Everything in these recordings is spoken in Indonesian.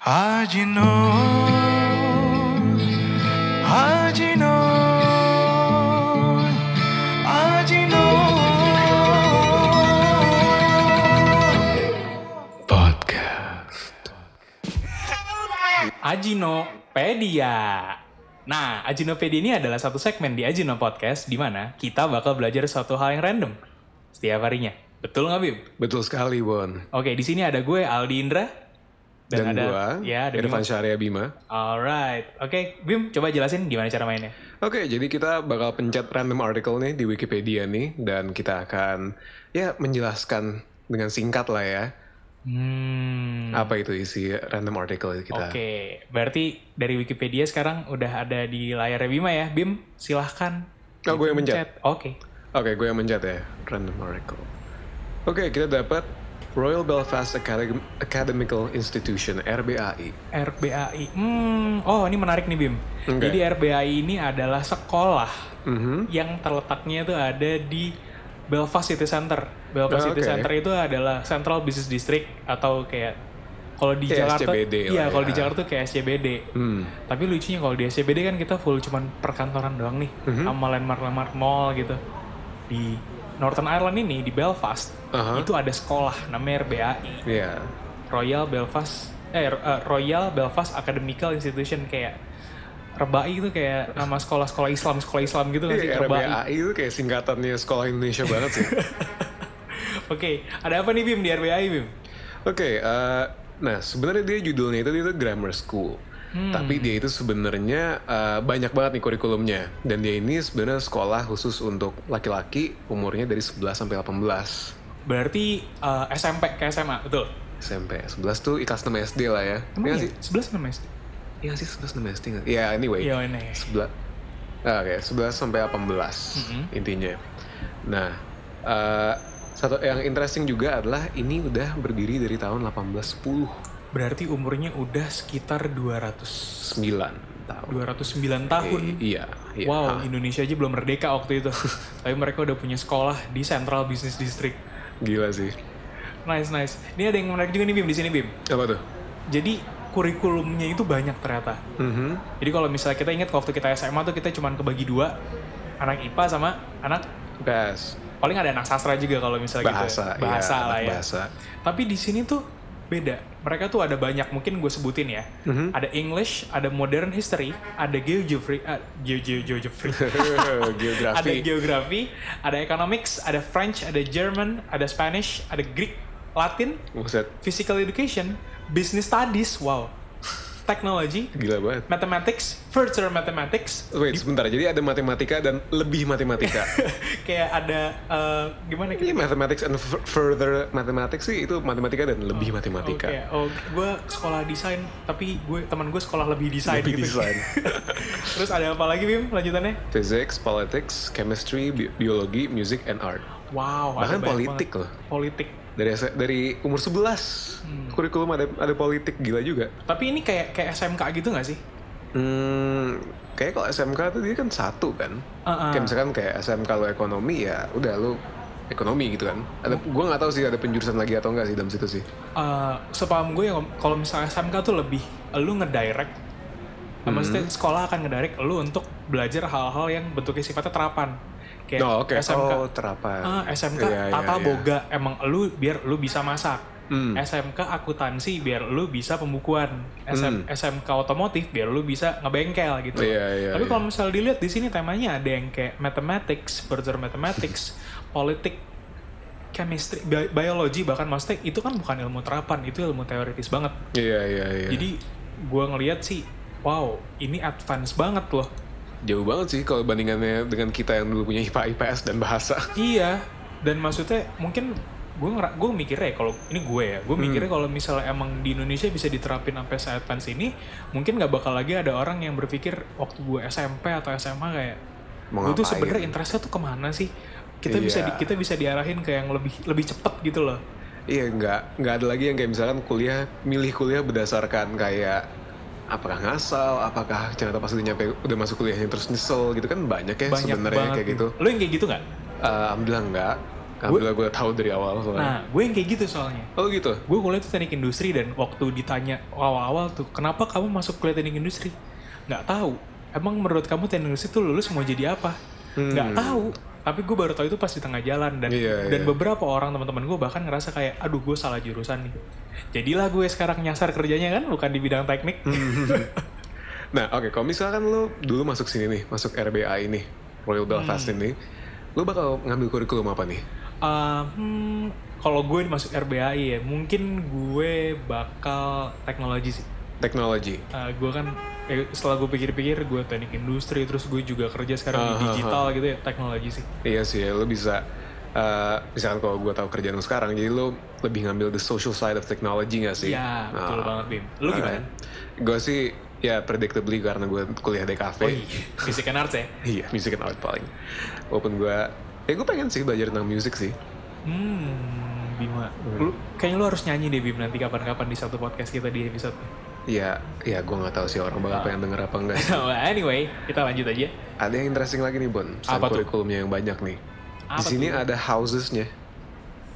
Ajino, Ajino, Ajino. Podcast. Ajinopedia. Nah, Ajinopedia ini adalah satu segmen di Ajino Podcast di mana kita bakal belajar suatu hal yang random setiap harinya. Betul nggak, Bim? Betul sekali, Bon. Oke, di sini ada gue Aldi Indra Dan, ada gua, ya ada Irfan Bima. Syariah Bima. Alright, oke, Bim, coba jelasin gimana cara mainnya. Oke, jadi kita bakal pencet random article nih di Wikipedia nih, dan kita akan ya menjelaskan dengan singkat lah ya, Hmm. apa itu isi random article kita. Oke, berarti dari Wikipedia sekarang udah ada di layar Bima ya, Bim. Silahkan. Oh, gue yang mencet. Oke. Oke, gue yang mencet ya, random article. Oke, kita dapat Royal Belfast Academ- Academical Institution (RBAI). RBAI. Hmm, oh ini menarik nih Bim. Oke. Jadi RBAI ini adalah sekolah Mhm. yang terletaknya itu ada di Belfast City Center. Belfast Ah, City. Center itu adalah Central Business District atau kayak kalau di Kayak Jakarta, SCBD iya kalau ya. di Jakarta tuh kayak SCBD. Hmm. Tapi lucunya kalau di SCBD kan kita full cuman perkantoran doang nih, Mhm. sama landmark-landmark mall gitu. Di Northern Ireland ini di Belfast Aha. itu ada sekolah namanya RBAI. Iya. Royal Belfast eh eh, Royal Belfast Academical Institution kayak RBAI itu kayak nama sekolah-sekolah Islam sekolah Islam gitu nggak sih Iya, RBAI. RBAI itu kayak singkatannya Sekolah Indonesia banget sih. Oke, ada apa nih Bim di RBAI Bim? Oke, eh, nah sebenarnya dia judulnya itu itu grammar school. Hmm. Tapi dia itu sebenarnya eh, banyak banget nih kurikulumnya. Dan dia ini sebenarnya sekolah khusus untuk laki-laki umurnya dari 11 sampai 18. Berarti eh, SMP ke SMA, betul? SMP. 11 tuh kelas 6 SD lah ya. Emang Iya ya? sih? 11 nama SD? Iya sih 11 6 SD? Ya anyway. Iya ini. 11 Ah, Oke, 11 sampai 18 Mm-hmm. intinya. Nah, eh, satu yang interesting juga adalah ini udah berdiri dari tahun 1810. Berarti umurnya udah sekitar 200 9 tahun. 209 tahun. I- iya, iya. Wow, Indonesia aja belum merdeka waktu itu. Tapi mereka udah punya sekolah di Central Business District. Gila sih. Nice, nice. Ini ada yang menarik juga nih Bim di sini Bim. Apa tuh? Jadi kurikulumnya itu banyak ternyata. Mhm. Jadi kalau misalnya kita ingat waktu kita SMA tuh kita cuman kebagi dua, anak IPA sama anak PS. paling ada anak sastra juga kalau misalnya Bahasa, gitu. Bahasa iya, lah ya. bahasa. Tapi di sini tuh beda. Mereka tuh ada banyak mungkin gue sebutin ya. Mhm. Ada English, ada Modern History, ada Geography, geo geo geography. ada Geografi. geografi, ada economics, ada French, ada German, ada Spanish, ada Greek, Latin, Buset, physical education, business studies, wow, technology, gila banget. mathematics, further mathematics, Wait, sebentar. Jadi ada matematika dan lebih matematika. kayak ada eh, gimana kita? mathematics and further mathematics sih itu matematika dan lebih matematika. Oke, oh gue sekolah desain, tapi gue teman gue sekolah lebih desain Lebih gitu. desain. Terus ada apa lagi Bim lanjutannya? Physics, politics, chemistry, bi- biologi, music, and art. Wow, ada Bahkan politik banget. loh. Politik. Dari dari umur 11 Hmm. kurikulum ada ada politik gila juga. Tapi ini kayak kayak SMK gitu gak sih? Hmm, kayak kalau SMK tuh dia kan satu kan. Uh-uh. Kayak misalkan kayak SMK lo ekonomi ya udah lo ekonomi gitu kan. Ada gua nggak tahu sih ada penjurusan lagi atau enggak sih dalam situ sih. Eh, sepaham gue ya kalau misalnya SMK tuh lebih lu ngedirect Hmm. maksudnya sekolah akan ngedirect lu untuk belajar hal-hal yang bentuknya sifatnya terapan kayak Oh, oke. SMK Oh, terapan. Ah, SMK Iya, iya, tata iya. boga emang lu biar lu bisa masak Hmm. SMK akuntansi biar lu bisa pembukuan SM, SMK otomotif biar lu bisa ngebengkel gitu Hmm. Iya, iya, tapi iya. kalau misalnya dilihat di sini temanya ada yang kayak mathematics further mathematics politik chemistry bi- biology bahkan maksudnya itu kan bukan ilmu terapan itu ilmu teoritis banget Iya, iya, iya. jadi gua ngelihat sih wow ini advance banget loh Jauh banget sih kalau bandingannya dengan kita yang dulu punya IPA, IPS dan bahasa. Iya, dan maksudnya mungkin gue ngera gue mikirnya ya kalau ini gue ya, gue mikirnya Hmm. kalau misalnya emang di Indonesia bisa diterapin sampai se advance ini, mungkin nggak bakal lagi ada orang yang berpikir waktu gue SMP atau SMA kayak gue tuh sebenarnya interestnya tuh ke mana sih? Kita bisa di- Iya. kita bisa diarahin ke yang lebih lebih cepet gitu loh. Iya, nggak nggak ada lagi yang kayak misalkan kuliah milih kuliah berdasarkan kayak apakah ngasal, apakah ternyata pas udah nyampe udah masuk kuliahnya terus nyesel gitu kan banyak ya Banyak sebenarnya kayak gitu. Lo yang kayak gitu nggak? Eh, Alhamdulillah enggak. Alhamdulillah gue tahu dari awal soalnya. Nah, gue yang kayak gitu soalnya. oh gitu. Gue kuliah tuh teknik industri dan waktu ditanya awal-awal tuh, kenapa kamu masuk kuliah teknik industri? Nggak tahu. Emang menurut kamu teknik industri tuh lulus mau jadi apa? Nggak tahu. Tapi gue baru tahu itu pas di tengah jalan dan Hmm. Iya, dan beberapa orang teman-teman gue bahkan ngerasa kayak, aduh gue salah jurusan nih. Jadilah gue sekarang nyasar kerjanya kan bukan di bidang teknik. Nah, oke, kalau misalkan lo dulu masuk sini nih, masuk RBA ini, Royal Belfast Hmm. ini, lo bakal ngambil kurikulum apa nih? Uh, hmm, kalau gue masuk RBAI ya, mungkin gue bakal teknologi sih. Teknologi. Uh, gue kan eh, setelah gue pikir-pikir gue teknik industri terus gue juga kerja sekarang di Ah, ah, digital gitu ya teknologi sih Iya sih, lo bisa, eh, misalkan kalau gue tahu kerjaan lo sekarang, jadi lo lebih ngambil the social side of technology gak sih? Iya betul Ah. banget Bim lu gimana? Gue sih, ya predictably karena gue kuliah DKV. Oh iya Fisik and arts ya? Iya, music and art paling. Walaupun gue, ya gue pengen sih belajar tentang musik sih. Hmm Bima lu, Kayaknya lu harus nyanyi deh Bim nanti kapan-kapan di satu podcast kita di episode Iya, ya gue nggak tahu sih orang bakal pengen denger apa enggak sih. Anyway kita lanjut aja Ada yang interesting lagi nih Bon, Apa tuh? kurikulumnya yang banyak nih. Apa di sini tuh? ada housesnya,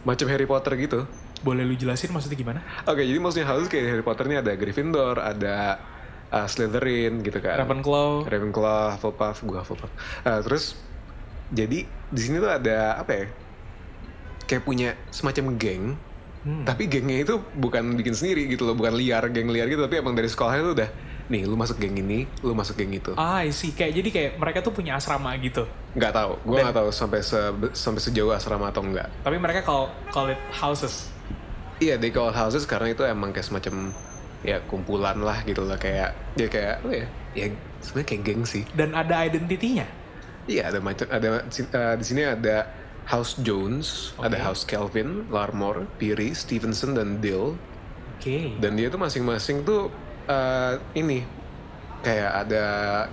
macam Harry Potter gitu. Boleh lu jelasin maksudnya gimana? Oke, jadi maksudnya houses kayak Harry Potter ini ada Gryffindor, ada uh, Slytherin gitu kan. Ravenclaw Ravenclaw, Hufflepuff, gue Hufflepuff. Uh, terus jadi di sini tuh ada apa ya? Kayak punya semacam geng, Hmm. tapi gengnya itu bukan bikin sendiri gitu loh, bukan liar, geng liar gitu, tapi emang dari sekolahnya tuh udah, nih lu masuk geng ini, lu masuk geng itu. Ah, see. Kayak jadi kayak mereka tuh punya asrama gitu. Nggak tahu, gue nggak tahu sampai se sampai sejauh asrama atau enggak. Tapi mereka call call it houses. Iya, they call houses karena itu emang kayak semacam ya kumpulan lah gitu lah kayak ya kayak apa ya? Ya sebenarnya kayak geng sih. Dan ada identitinya. Iya, ada macam ada eh, di sini ada House Jones, ada House Kelvin, Larmore, Peary, Stevenson dan Dill. Oke. Dan dia tuh masing-masing tuh eh, ini kayak ada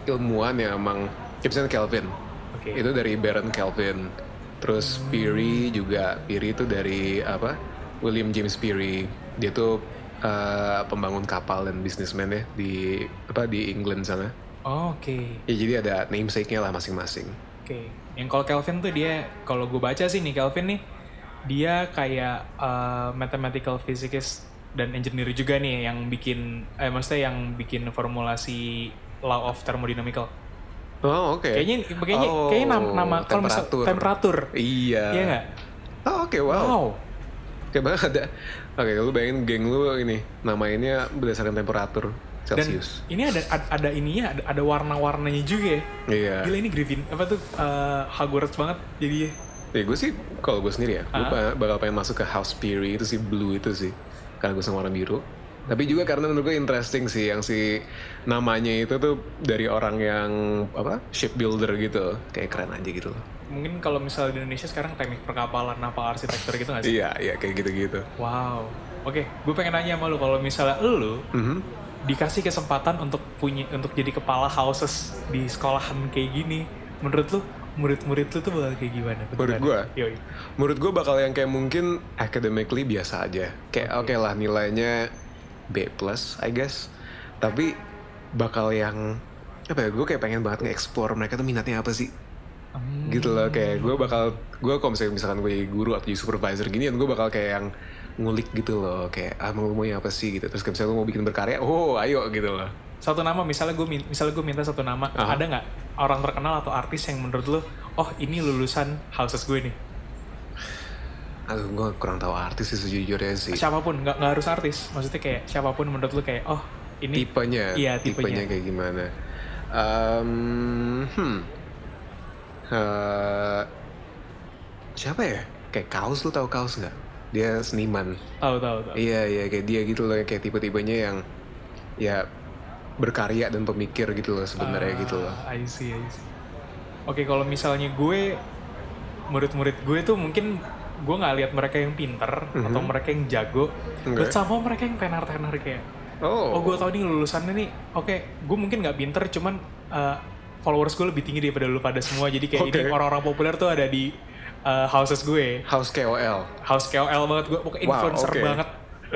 ilmuwan yang emang kayak misalnya Kelvin. Oke. Itu dari Baron Kelvin. Terus Peary juga, Peary itu dari apa? William James Peary. Dia tuh eh, pembangun kapal dan bisnismen ya di apa di England sana. Oh, Oke. Ya jadi ada namesake-nya lah masing-masing. Oke. Yang kalau Kelvin tuh dia kalau gue baca sih nih Kelvin nih dia kayak uh, mathematical physicist dan engineer juga nih yang bikin eh maksudnya yang bikin formulasi law of thermodynamical. Oh oke. Kayaknya kayaknya Oh, kayaknya nama, nama kalau misal temperatur. Iya. Iya nggak? Oh oke wow. Wow. Kayak banget ada. Oke lu bayangin geng lu ini namainnya berdasarkan temperatur Dan Celsius. ini ada ada, ininya ada, ada warna-warnanya juga ya. Iya. Gila ini Griffin apa tuh uh, Hogwarts banget jadinya. Ya gue sih kalau gue sendiri ya, gue Ah. bakal pengen masuk ke House Peary itu sih blue itu sih, karena gue sama warna biru. Tapi juga karena menurut gue interesting sih yang si namanya itu tuh dari orang yang apa shipbuilder gitu, kayak keren aja gitu loh. Mungkin kalau misalnya di Indonesia sekarang teknik perkapalan apa arsitektur gitu nggak sih? Iya iya kayak gitu-gitu. Wow. Oke, gue pengen nanya sama lu kalau misalnya lu Mhm. Dikasih kesempatan untuk punya untuk jadi kepala houses di sekolahan kayak gini, menurut lu murid-murid lu tuh bakal kayak gimana? Menurut gua? Yoi. Menurut gue bakal yang kayak mungkin academically biasa aja. Kayak oke lah nilainya B plus, I guess. Tapi bakal yang apa ya? Gue kayak pengen banget nge-explore mereka tuh minatnya apa sih? Hmm. Gitu loh kayak gue bakal gue kalau misalkan gue jadi guru atau jadi supervisor gini, gue bakal kayak yang ngulik gitu loh kayak ah mau maunya apa sih gitu terus kayak misalnya lu mau bikin berkarya oh ayo gitu loh Satu nama misalnya gue misalnya gue minta satu nama, Aha. ada nggak orang terkenal atau artis yang menurut lu, oh ini lulusan houses gue nih? aduh gue kurang tahu artis sih sejujurnya sih Siapa pun, nggak nggak harus artis. Maksudnya kayak siapa pun menurut lu kayak, oh ini tipenya Iya, tipenya tipenya. kayak gimana Em, hmm Eh, siapa ya kayak kaos lu tahu kaos nggak dia seniman tahu tahu tahu. iya iya kayak dia gitu loh kayak tipe-tipenya yang ya berkarya dan pemikir gitu loh sebenarnya gitu loh I see, I see. Oke, kalau misalnya gue, murid-murid gue tuh mungkin gue nggak lihat mereka yang pinter atau mereka yang jago. Enggak. but sama mereka yang tenar-tenar kayak, oh, oh gue tau nih lulusannya nih, oke, gue mungkin nggak pinter, cuman uh, followers gue lebih tinggi daripada lu pada semua, jadi kayak Oke. ini orang-orang populer tuh ada di uh, houses gue, house KOL house KOL banget gue, pokoknya Wow, influencer oke. banget,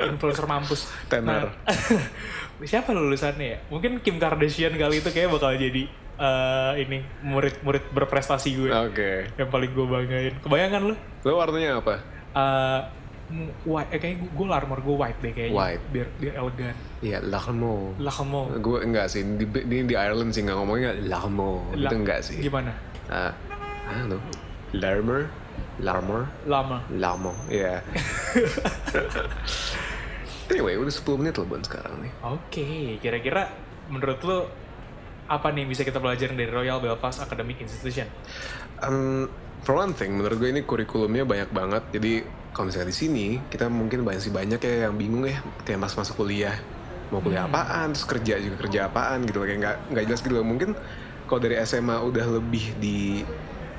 influencer mampus. Tenar. Nah, siapa lulusannya ya? Mungkin Kim Kardashian kali itu kayak bakal jadi eh, ini murid-murid berprestasi gue. Oke. Yang paling gue banggain. Kebayangan lu? Lo warnanya apa? Eh, m- white, eh, kayaknya gue, gue armor gue white deh kayaknya. White. Biar, biar elegan. Iya, Lachmo. Lachmo. Gue enggak sih, di, di, di Ireland sih nggak ngomongnya Lachmo. La- Itu enggak sih. Gimana? Ah, I don't know. Larmer? Larmer? Lama. Lamo, iya. anyway, udah 10 menit loh Bon sekarang nih. Oke, kira-kira menurut lu apa nih bisa kita pelajarin dari Royal Belfast Academic Institution? Um, for one thing, menurut gue ini kurikulumnya banyak banget. Jadi kalau misalnya di sini, kita mungkin banyak sih banyak ya yang bingung ya, kayak pas masuk kuliah mau kuliah apaan, terus kerja juga kerja apaan gitu kayak nggak nggak jelas gitu loh. Mungkin kalau dari SMA udah lebih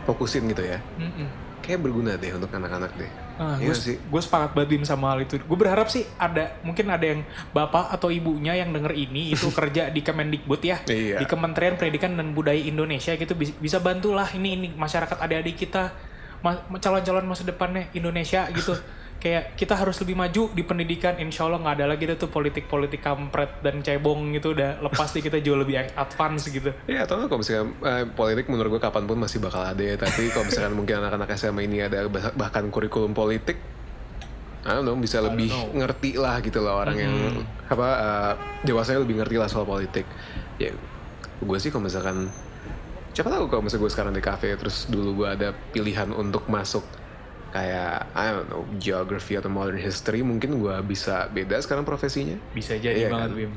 difokusin gitu ya, Mm-mm. kayak berguna deh untuk anak-anak deh. Ah, Iya gue sih. gue sepakat banget Bim sama hal itu. Gue berharap sih ada mungkin ada yang bapak atau ibunya yang denger ini itu kerja di Kemendikbud ya, Iya. di Kementerian Pendidikan dan Budaya Indonesia gitu bis- bisa bantulah ini ini masyarakat adik-adik kita calon-calon masa depannya Indonesia gitu. Kayak kita harus lebih maju di pendidikan. Insya Allah nggak ada lagi tuh politik-politik kampret dan cebong gitu udah lepas sih kita jauh lebih advance gitu. Iya atau kalau misalkan eh, politik menurut gue kapan pun masih bakal ada ya. Tapi kalau misalkan mungkin anak-anak SMA ini ada bah- bahkan kurikulum politik, I don't know, bisa lebih know. ngerti lah gitu loh orang yang apa eh, dewasanya lebih ngerti lah soal politik. Ya gue sih kalau misalkan siapa tahu kalau misalnya gue sekarang di cafe terus dulu gue ada pilihan untuk masuk kayak I don't know geography atau modern history mungkin gue bisa beda sekarang profesinya. Bisa jadi Iya banget kan? Bim.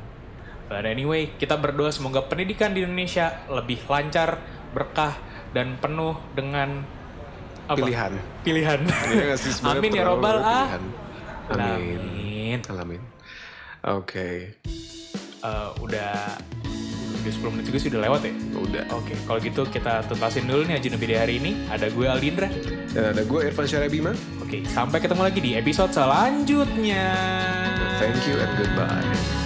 But anyway, kita berdoa semoga pendidikan di Indonesia lebih lancar, berkah, dan penuh dengan apa? Pilihan. Pilihan. Sih, Amin ya robbal ah. Amin. Amin. Alamin. Oke, Eh, udah udah 10 menit juga sudah lewat ya. udah. Oke, kalau gitu kita tuntasin dulu nih Aji Nubide hari ini. Ada gue Aldindra. Dan ada gue Irfan Syarabima. Oke, sampai ketemu lagi di episode selanjutnya. Thank you and goodbye.